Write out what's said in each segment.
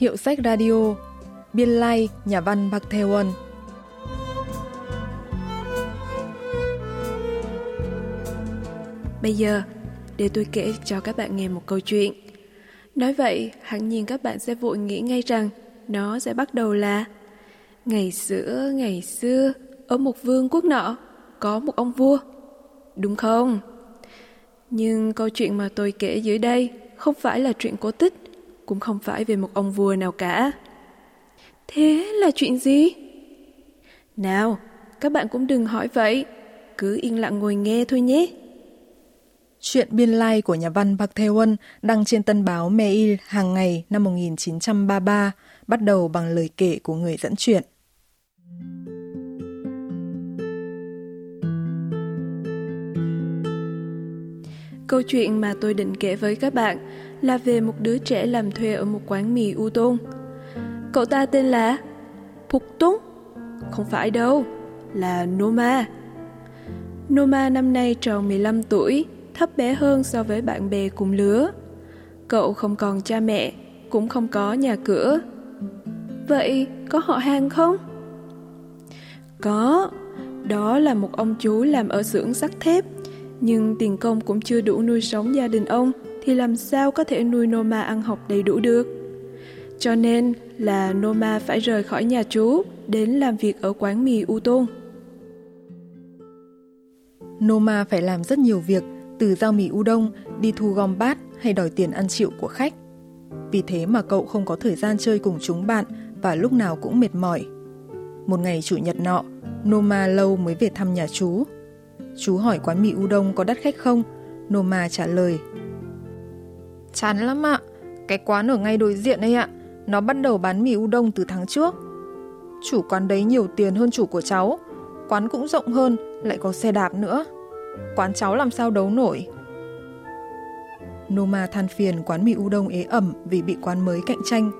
Hiệu sách radio Biên Lai, Nhà văn Bạc Thê Won Bây giờ, để tôi kể cho các bạn nghe một câu chuyện. Nói vậy, hẳn nhiên các bạn sẽ vội nghĩ ngay rằng nó sẽ bắt đầu là Ngày xưa, ngày xưa, ở một vương quốc nọ, có một ông vua. Đúng không? Nhưng câu chuyện mà tôi kể dưới đây không phải là chuyện cổ tích, cũng không phải về một ông vua nào cả. Thế là chuyện gì? Nào, các bạn cũng đừng hỏi vậy, cứ yên lặng ngồi nghe thôi nhé. Chuyện biên lai của nhà văn Park Tae Won đăng trên tân báo Mail hàng ngày năm 1933, bắt đầu bằng lời kể của người dẫn chuyện. Câu chuyện mà tôi định kể với các bạn là về một đứa trẻ làm thuê ở một quán mì u tôn. Cậu ta tên là Phục Túng. Không phải đâu, là Noma. Noma năm nay tròn 15 tuổi, thấp bé hơn so với bạn bè cùng lứa. Cậu không còn cha mẹ, cũng không có nhà cửa. Vậy có họ hàng không? Có, đó là một ông chú làm ở xưởng sắt thép, nhưng tiền công cũng chưa đủ nuôi sống gia đình ông, thì làm sao có thể nuôi Noma ăn học đầy đủ được? Cho nên là Noma phải rời khỏi nhà chú đến làm việc ở quán mì U Tôn. Noma phải làm rất nhiều việc, từ giao mì u đông, đi thu gom bát hay đòi tiền ăn chịu của khách. Vì thế mà cậu không có thời gian chơi cùng chúng bạn và lúc nào cũng mệt mỏi. Một ngày chủ nhật nọ, Noma lâu mới về thăm nhà chú. Chú hỏi quán mì u đông có đắt khách không? Noma trả lời. Chán lắm ạ, cái quán ở ngay đối diện ấy ạ. Nó bắt đầu bán mì udon từ tháng trước. Chủ quán đấy nhiều tiền hơn chủ của cháu. Quán cũng rộng hơn, lại có xe đạp nữa. Quán cháu làm sao đấu nổi. Noma than phiền quán mì udon ế ẩm vì bị quán mới cạnh tranh.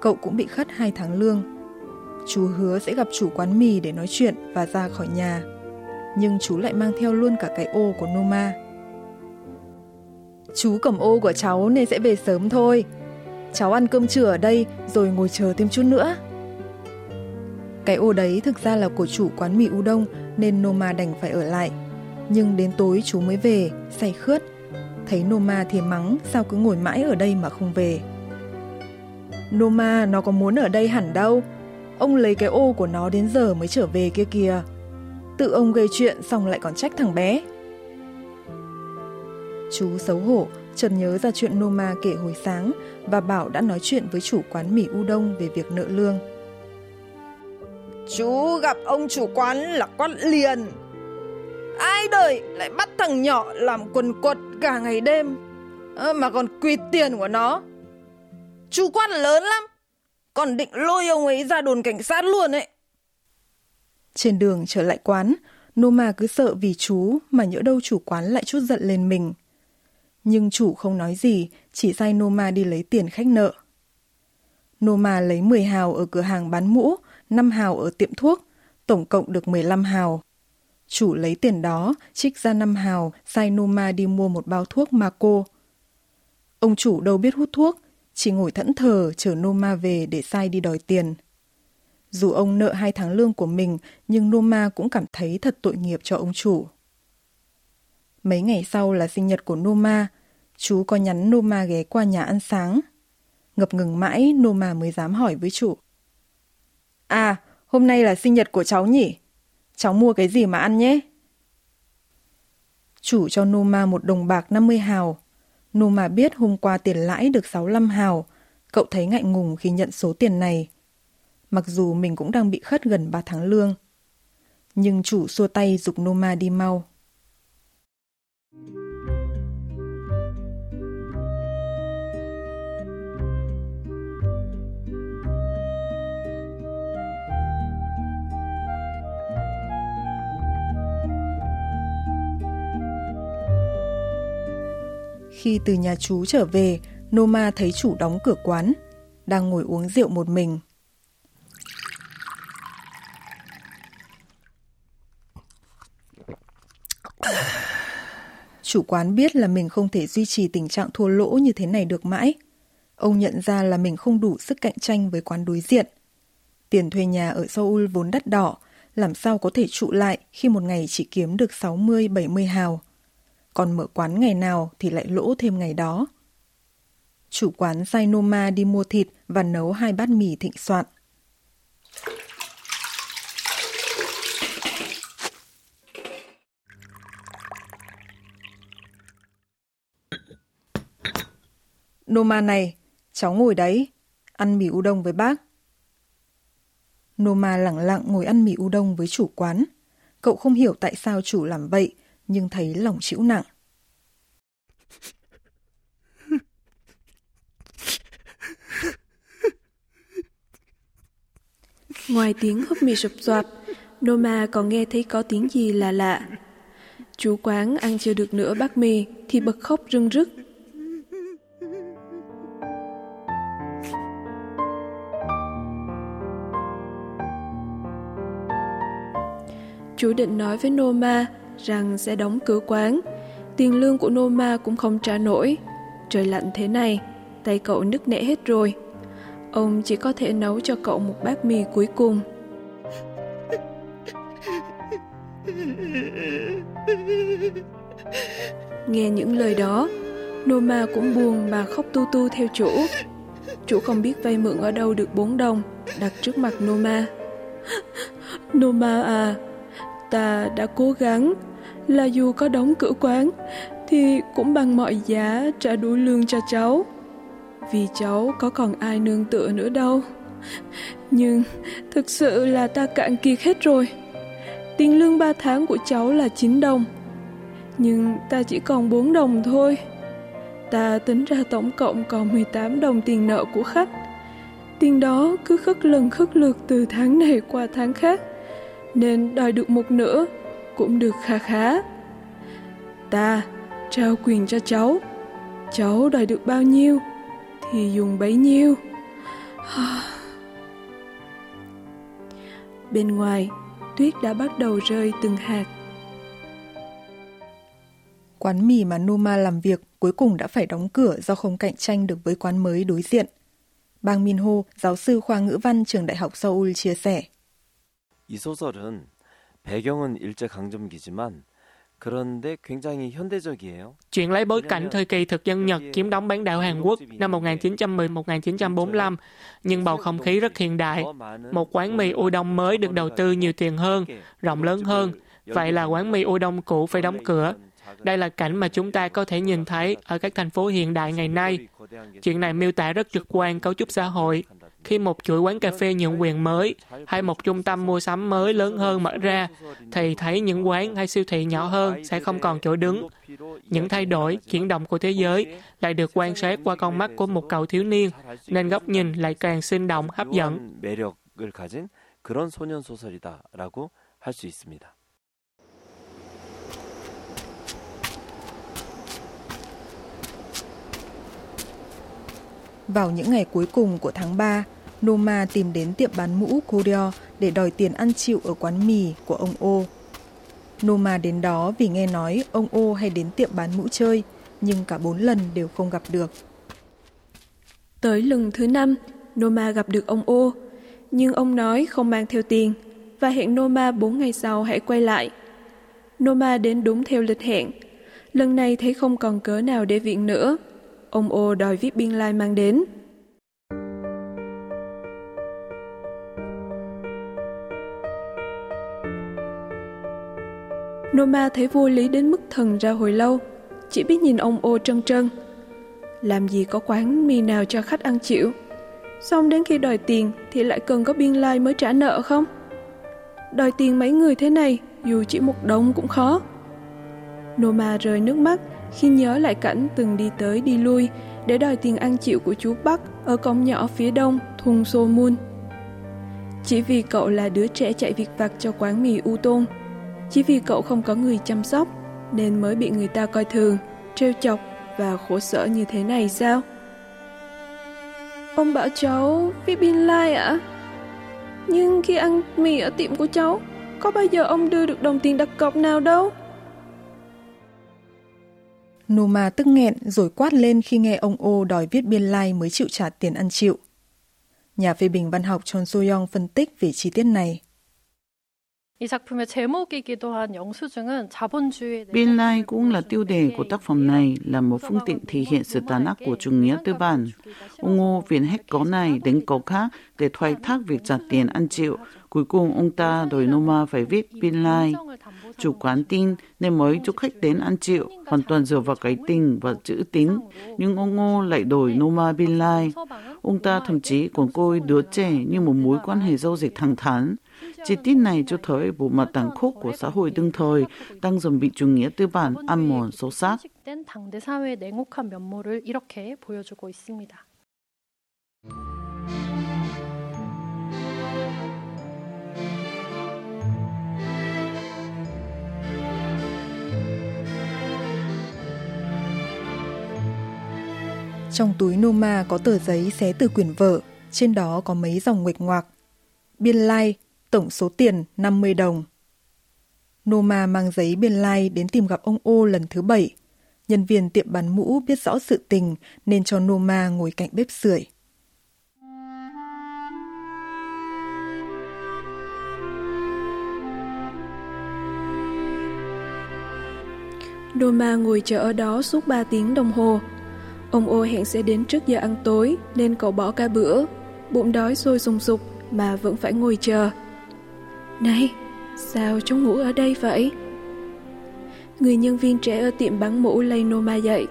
Cậu cũng bị khất 2 tháng lương. Chú hứa sẽ gặp chủ quán mì để nói chuyện và ra khỏi nhà. Nhưng chú lại mang theo luôn cả cái ô của Noma. Chú cầm ô của cháu nên sẽ về sớm thôi. Cháu ăn cơm trưa ở đây rồi ngồi chờ thêm chút nữa. Cái ô đấy thực ra là của chủ quán mì udon nên Noma đành phải ở lại. Nhưng đến tối chú mới về, say khướt. Thấy Noma thì mắng sao cứ ngồi mãi ở đây mà không về. Noma nó có muốn ở đây hẳn đâu. Ông lấy cái ô của nó đến giờ mới trở về kia kìa. Tự ông gây chuyện xong lại còn trách thằng bé. Chú xấu hổ, chợt nhớ ra chuyện Noma kể hồi sáng và bảo đã nói chuyện với chủ quán mì u đông về việc nợ lương. Chú gặp ông chủ quán là quát liền. Ai đời lại bắt thằng nhỏ làm quần quật cả ngày đêm à, mà còn quỵt tiền của nó. Chú quát lớn lắm, còn định lôi ông ấy ra đồn cảnh sát luôn ấy. Trên đường trở lại quán, Noma cứ sợ vì chú mà nhỡ đâu chủ quán lại chút giận lên mình. Nhưng chủ không nói gì, chỉ sai Noma đi lấy tiền khách nợ. Noma lấy 10 hào ở cửa hàng bán mũ, 5 hào ở tiệm thuốc, tổng cộng được 15 hào. Chủ lấy tiền đó, trích ra 5 hào, sai Noma đi mua một bao thuốc Marco. Ông chủ đâu biết hút thuốc, chỉ ngồi thẫn thờ chờ Noma về để sai đi đòi tiền. Dù ông nợ hai tháng lương của mình, nhưng Noma cũng cảm thấy thật tội nghiệp cho ông chủ. Mấy ngày sau là sinh nhật của Noma, chú có nhắn Noma ghé qua nhà ăn sáng. Ngập ngừng mãi, Noma mới dám hỏi với chủ. À, hôm nay là sinh nhật của cháu nhỉ? Cháu mua cái gì mà ăn nhé? Chủ cho Noma một đồng bạc 50 hào. Noma biết hôm qua tiền lãi được 65 hào. Cậu thấy ngại ngùng khi nhận số tiền này. Mặc dù mình cũng đang bị khất gần 3 tháng lương. Nhưng chủ xua tay dục Noma đi mau. Khi từ nhà chú trở về, Noma thấy chủ đóng cửa quán, đang ngồi uống rượu một mình. Chủ quán biết là mình không thể duy trì tình trạng thua lỗ như thế này được mãi. Ông nhận ra là mình không đủ sức cạnh tranh với quán đối diện. Tiền thuê nhà ở Seoul vốn đắt đỏ, làm sao có thể trụ lại khi một ngày chỉ kiếm được 60-70 hào. Còn mở quán ngày nào thì lại lỗ thêm ngày đó. Chủ quán Sainoma đi mua thịt và nấu hai bát mì thịnh soạn. Noma này, cháu ngồi đấy, ăn mì udon với bác. Noma lặng lặng ngồi ăn mì udon với chủ quán. Cậu không hiểu tại sao chủ làm vậy, nhưng thấy lòng chịu nặng. Ngoài tiếng húp mì sụp soạp, Noma còn nghe thấy có tiếng gì là lạ. Chú quán ăn chưa được nửa bát mì thì bật khóc rưng rức. Chú định nói với Noma rằng sẽ đóng cửa quán. Tiền lương của Noma cũng không trả nổi. Trời lạnh thế này, tay cậu nứt nẻ hết rồi. Ông chỉ có thể nấu cho cậu một bát mì cuối cùng. Nghe những lời đó, Noma cũng buồn mà khóc tu tu theo chủ. Chủ không biết vay mượn ở đâu được 4 đồng, đặt trước mặt Noma. Noma à, ta đã cố gắng, là dù có đóng cửa quán, thì cũng bằng mọi giá trả đủ lương cho cháu vì cháu có còn ai nương tựa nữa đâu. Nhưng thực sự là ta cạn kiệt hết rồi. Tiền lương 3 tháng của cháu là 9 đồng. Nhưng ta chỉ còn 4 đồng thôi. Ta tính ra tổng cộng còn 18 đồng tiền nợ của khách. Tiền đó cứ khất lần khất lượt từ tháng này qua tháng khác. Nên đòi được một nửa cũng được khá khá. Ta trao quyền cho cháu. Cháu đòi được bao nhiêu thì dùng bấy nhiêu. Bên ngoài, tuyết đã bắt đầu rơi từng hạt. Quán mì mà Numa làm việc cuối cùng đã phải đóng cửa do không cạnh tranh được với quán mới đối diện. Bang Minho, giáo sư khoa ngữ văn trường Đại học Seoul chia sẻ. 이 소설은 배경은 일제 강점기지만 Chuyện lấy bối cảnh thời kỳ thực dân Nhật chiếm đóng bán đảo Hàn Quốc năm 1910-1945, nhưng bầu không khí rất hiện đại. Một quán mì udon mới được đầu tư nhiều tiền hơn, rộng lớn hơn. Vậy là quán mì udon cũ phải đóng cửa. Đây là cảnh mà chúng ta có thể nhìn thấy ở các thành phố hiện đại ngày nay. Chuyện này miêu tả rất trực quan cấu trúc xã hội. Khi một chuỗi quán cà phê nhượng quyền mới hay một trung tâm mua sắm mới lớn hơn mở ra, thì thấy những quán hay siêu thị nhỏ hơn sẽ không còn chỗ đứng. Những thay đổi, chuyển động của thế giới lại được quan sát qua con mắt của một cậu thiếu niên, nên góc nhìn lại càng sinh động, hấp dẫn. 그런 소년 소설이다라고 할 수 있습니다. Vào những ngày cuối cùng của tháng 3, Noma tìm đến tiệm bán mũ Koryo để đòi tiền ăn chịu ở quán mì của ông ô. Noma đến đó vì nghe nói ông ô hay đến tiệm bán mũ chơi, nhưng cả bốn lần đều không gặp được. Tới lần thứ năm, Noma gặp được ông ô, nhưng ông nói không mang theo tiền và hẹn Noma bốn ngày sau hãy quay lại. Noma đến đúng theo lịch hẹn. Lần này thấy không còn cớ nào để viện nữa, ông ô đòi viết biên lai mang đến. Noma thấy vô lý đến mức thần ra hồi lâu, chỉ biết nhìn ông ô trân trân. Làm gì có quán mì nào cho khách ăn chịu? Xong đến khi đòi tiền thì lại cần có biên lai mới trả nợ không? Đòi tiền mấy người thế này, dù chỉ một đồng cũng khó. Noma rơi nước mắt khi nhớ lại cảnh từng đi tới đi lui để đòi tiền ăn chịu của chú Bắc ở cổng nhỏ phía đông Thùng Sô Mun. Chỉ vì cậu là đứa trẻ chạy việc vặt cho quán mì U Tôn, chỉ vì cậu không có người chăm sóc nên mới bị người ta coi thường, trêu chọc và khổ sở như thế này sao? Ông bảo cháu viết biên lai ạ? Nhưng khi ăn mì ở tiệm của cháu, có bao giờ ông đưa được đồng tiền đặt cọc nào đâu? Noma tức nghẹn, rồi quát lên khi nghe ông ô đòi viết biên lai like mới chịu trả tiền ăn chịu. Nhà phê bình văn học Chon So-young phân tích về chi tiết này. Biên lai cũng là tiêu đề của tác phẩm này, là một phương tiện thể hiện sự tàn ác của chủ nghĩa tư bản. Ông Ngô viện hết có này đến có khác để thoái thác việc trả tiền ăn chịu. Cuối cùng ông ta đòi Noma phải viết biên lai. Chủ quán tin nên mới chúc khách đến ăn chịu, hoàn toàn dựa vào cái tình và chữ tín. Nhưng ông Ngô lại đổi Noma biên lai. Ông ta thậm chí còn coi đứa trẻ như một mối quan hệ giao dịch thẳng thắn. Chi tiết này cho thấy bộ mặt tàn khốc của xã hội đương thời đang dần bị chủ nghĩa tư bản ăn mòn sâu sắc. Trong túi Noma có tờ giấy xé từ quyển vở, trên đó có mấy dòng nguệch ngoạc. Biên lai, like, tổng số tiền 50 đồng. Noma mang giấy biên lai like đến tìm gặp ông ô lần thứ bảy. Nhân viên tiệm bán mũ biết rõ sự tình nên cho Noma ngồi cạnh bếp sưởi. Noma ngồi chờ ở đó suốt 3 tiếng đồng hồ. Ông ô hẹn sẽ đến trước giờ ăn tối nên cậu bỏ cả bữa. Bụng đói sôi sùng sục mà vẫn phải ngồi chờ. Này, sao cháu ngủ ở đây vậy? Người nhân viên trẻ ở tiệm bán mũ lay Noma dậy.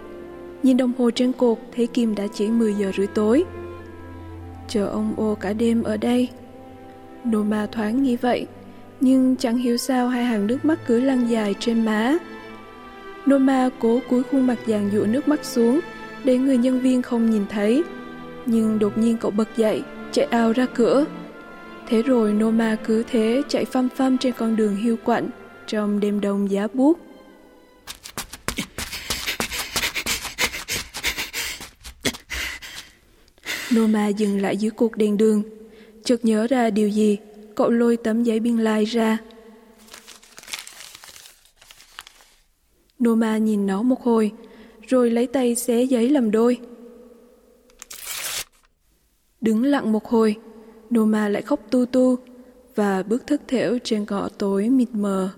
Nhìn đồng hồ trên cột thấy Kim đã chỉ 10 giờ rưỡi tối. Chờ ông ô cả đêm ở đây. Noma thoáng nghĩ vậy, nhưng chẳng hiểu sao hai hàng nước mắt cứ lăn dài trên má. Noma cố cúi khuôn mặt dàn dụa nước mắt xuống để người nhân viên không nhìn thấy. Nhưng đột nhiên cậu bật dậy, chạy ao ra cửa. Thế rồi Noma cứ thế chạy phăm phăm trên con đường hiu quạnh trong đêm đông giá buốt. Noma dừng lại dưới cột đèn đường. Chợt nhớ ra điều gì, cậu lôi tấm giấy biên lai ra. Noma nhìn nó một hồi, rồi lấy tay xé giấy làm đôi. Đứng lặng một hồi, Noma lại khóc tu tu và bước thức thểu trên cỏ tối mịt mờ.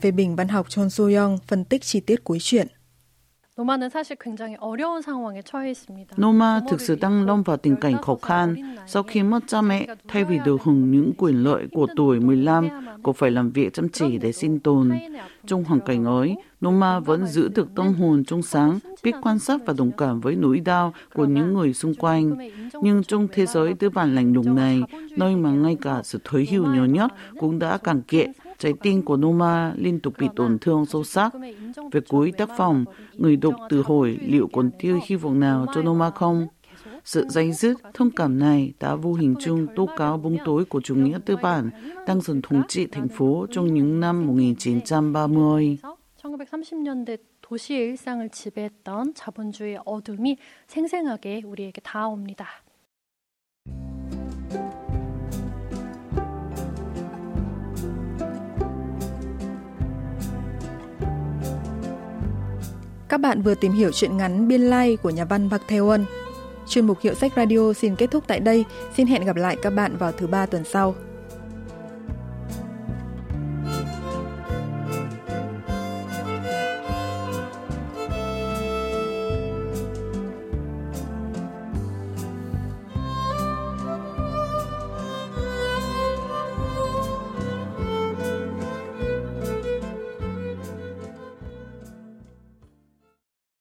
Phê bình văn học Chon So-young phân tích chi tiết cuối truyện. Noma thực sự đang lâm vào tình cảnh khó khăn. Sau khi mất cha mẹ, thay vì được hưởng những quyền lợi của tuổi 15, cô phải làm việc chăm chỉ để sinh tồn. Trong hoàn cảnh ấy, Noma vẫn giữ được tâm hồn trong sáng, biết quan sát và đồng cảm với nỗi đau của những người xung quanh. Nhưng trong thế giới tư bản lạnh lùng này, nơi mà ngay cả sự thối hiểu nhỏ nhất cũng đã cạn kiệt, trái tim của Noma liên tục bị tổn thương sâu sắc. Về cuối tác phẩm, người đọc tự hỏi liệu còn tiêu hy vọng nào cho Noma không? Sự dây dứt, thông cảm này đã vô hình chung tố cáo bóng tối của chủ nghĩa tư bản đang dần thống trị thành phố trong những năm 1930. 1930년대 도시의 일상을 지배했던 자본주의 어둠이 생생하게 우리에게 다가옵니다. Các bạn vừa tìm hiểu chuyện ngắn Biên Lai của nhà văn Park Tae-won. Chuyên mục Hiệu sách Radio xin kết thúc tại đây. Xin hẹn gặp lại các bạn vào thứ ba tuần sau.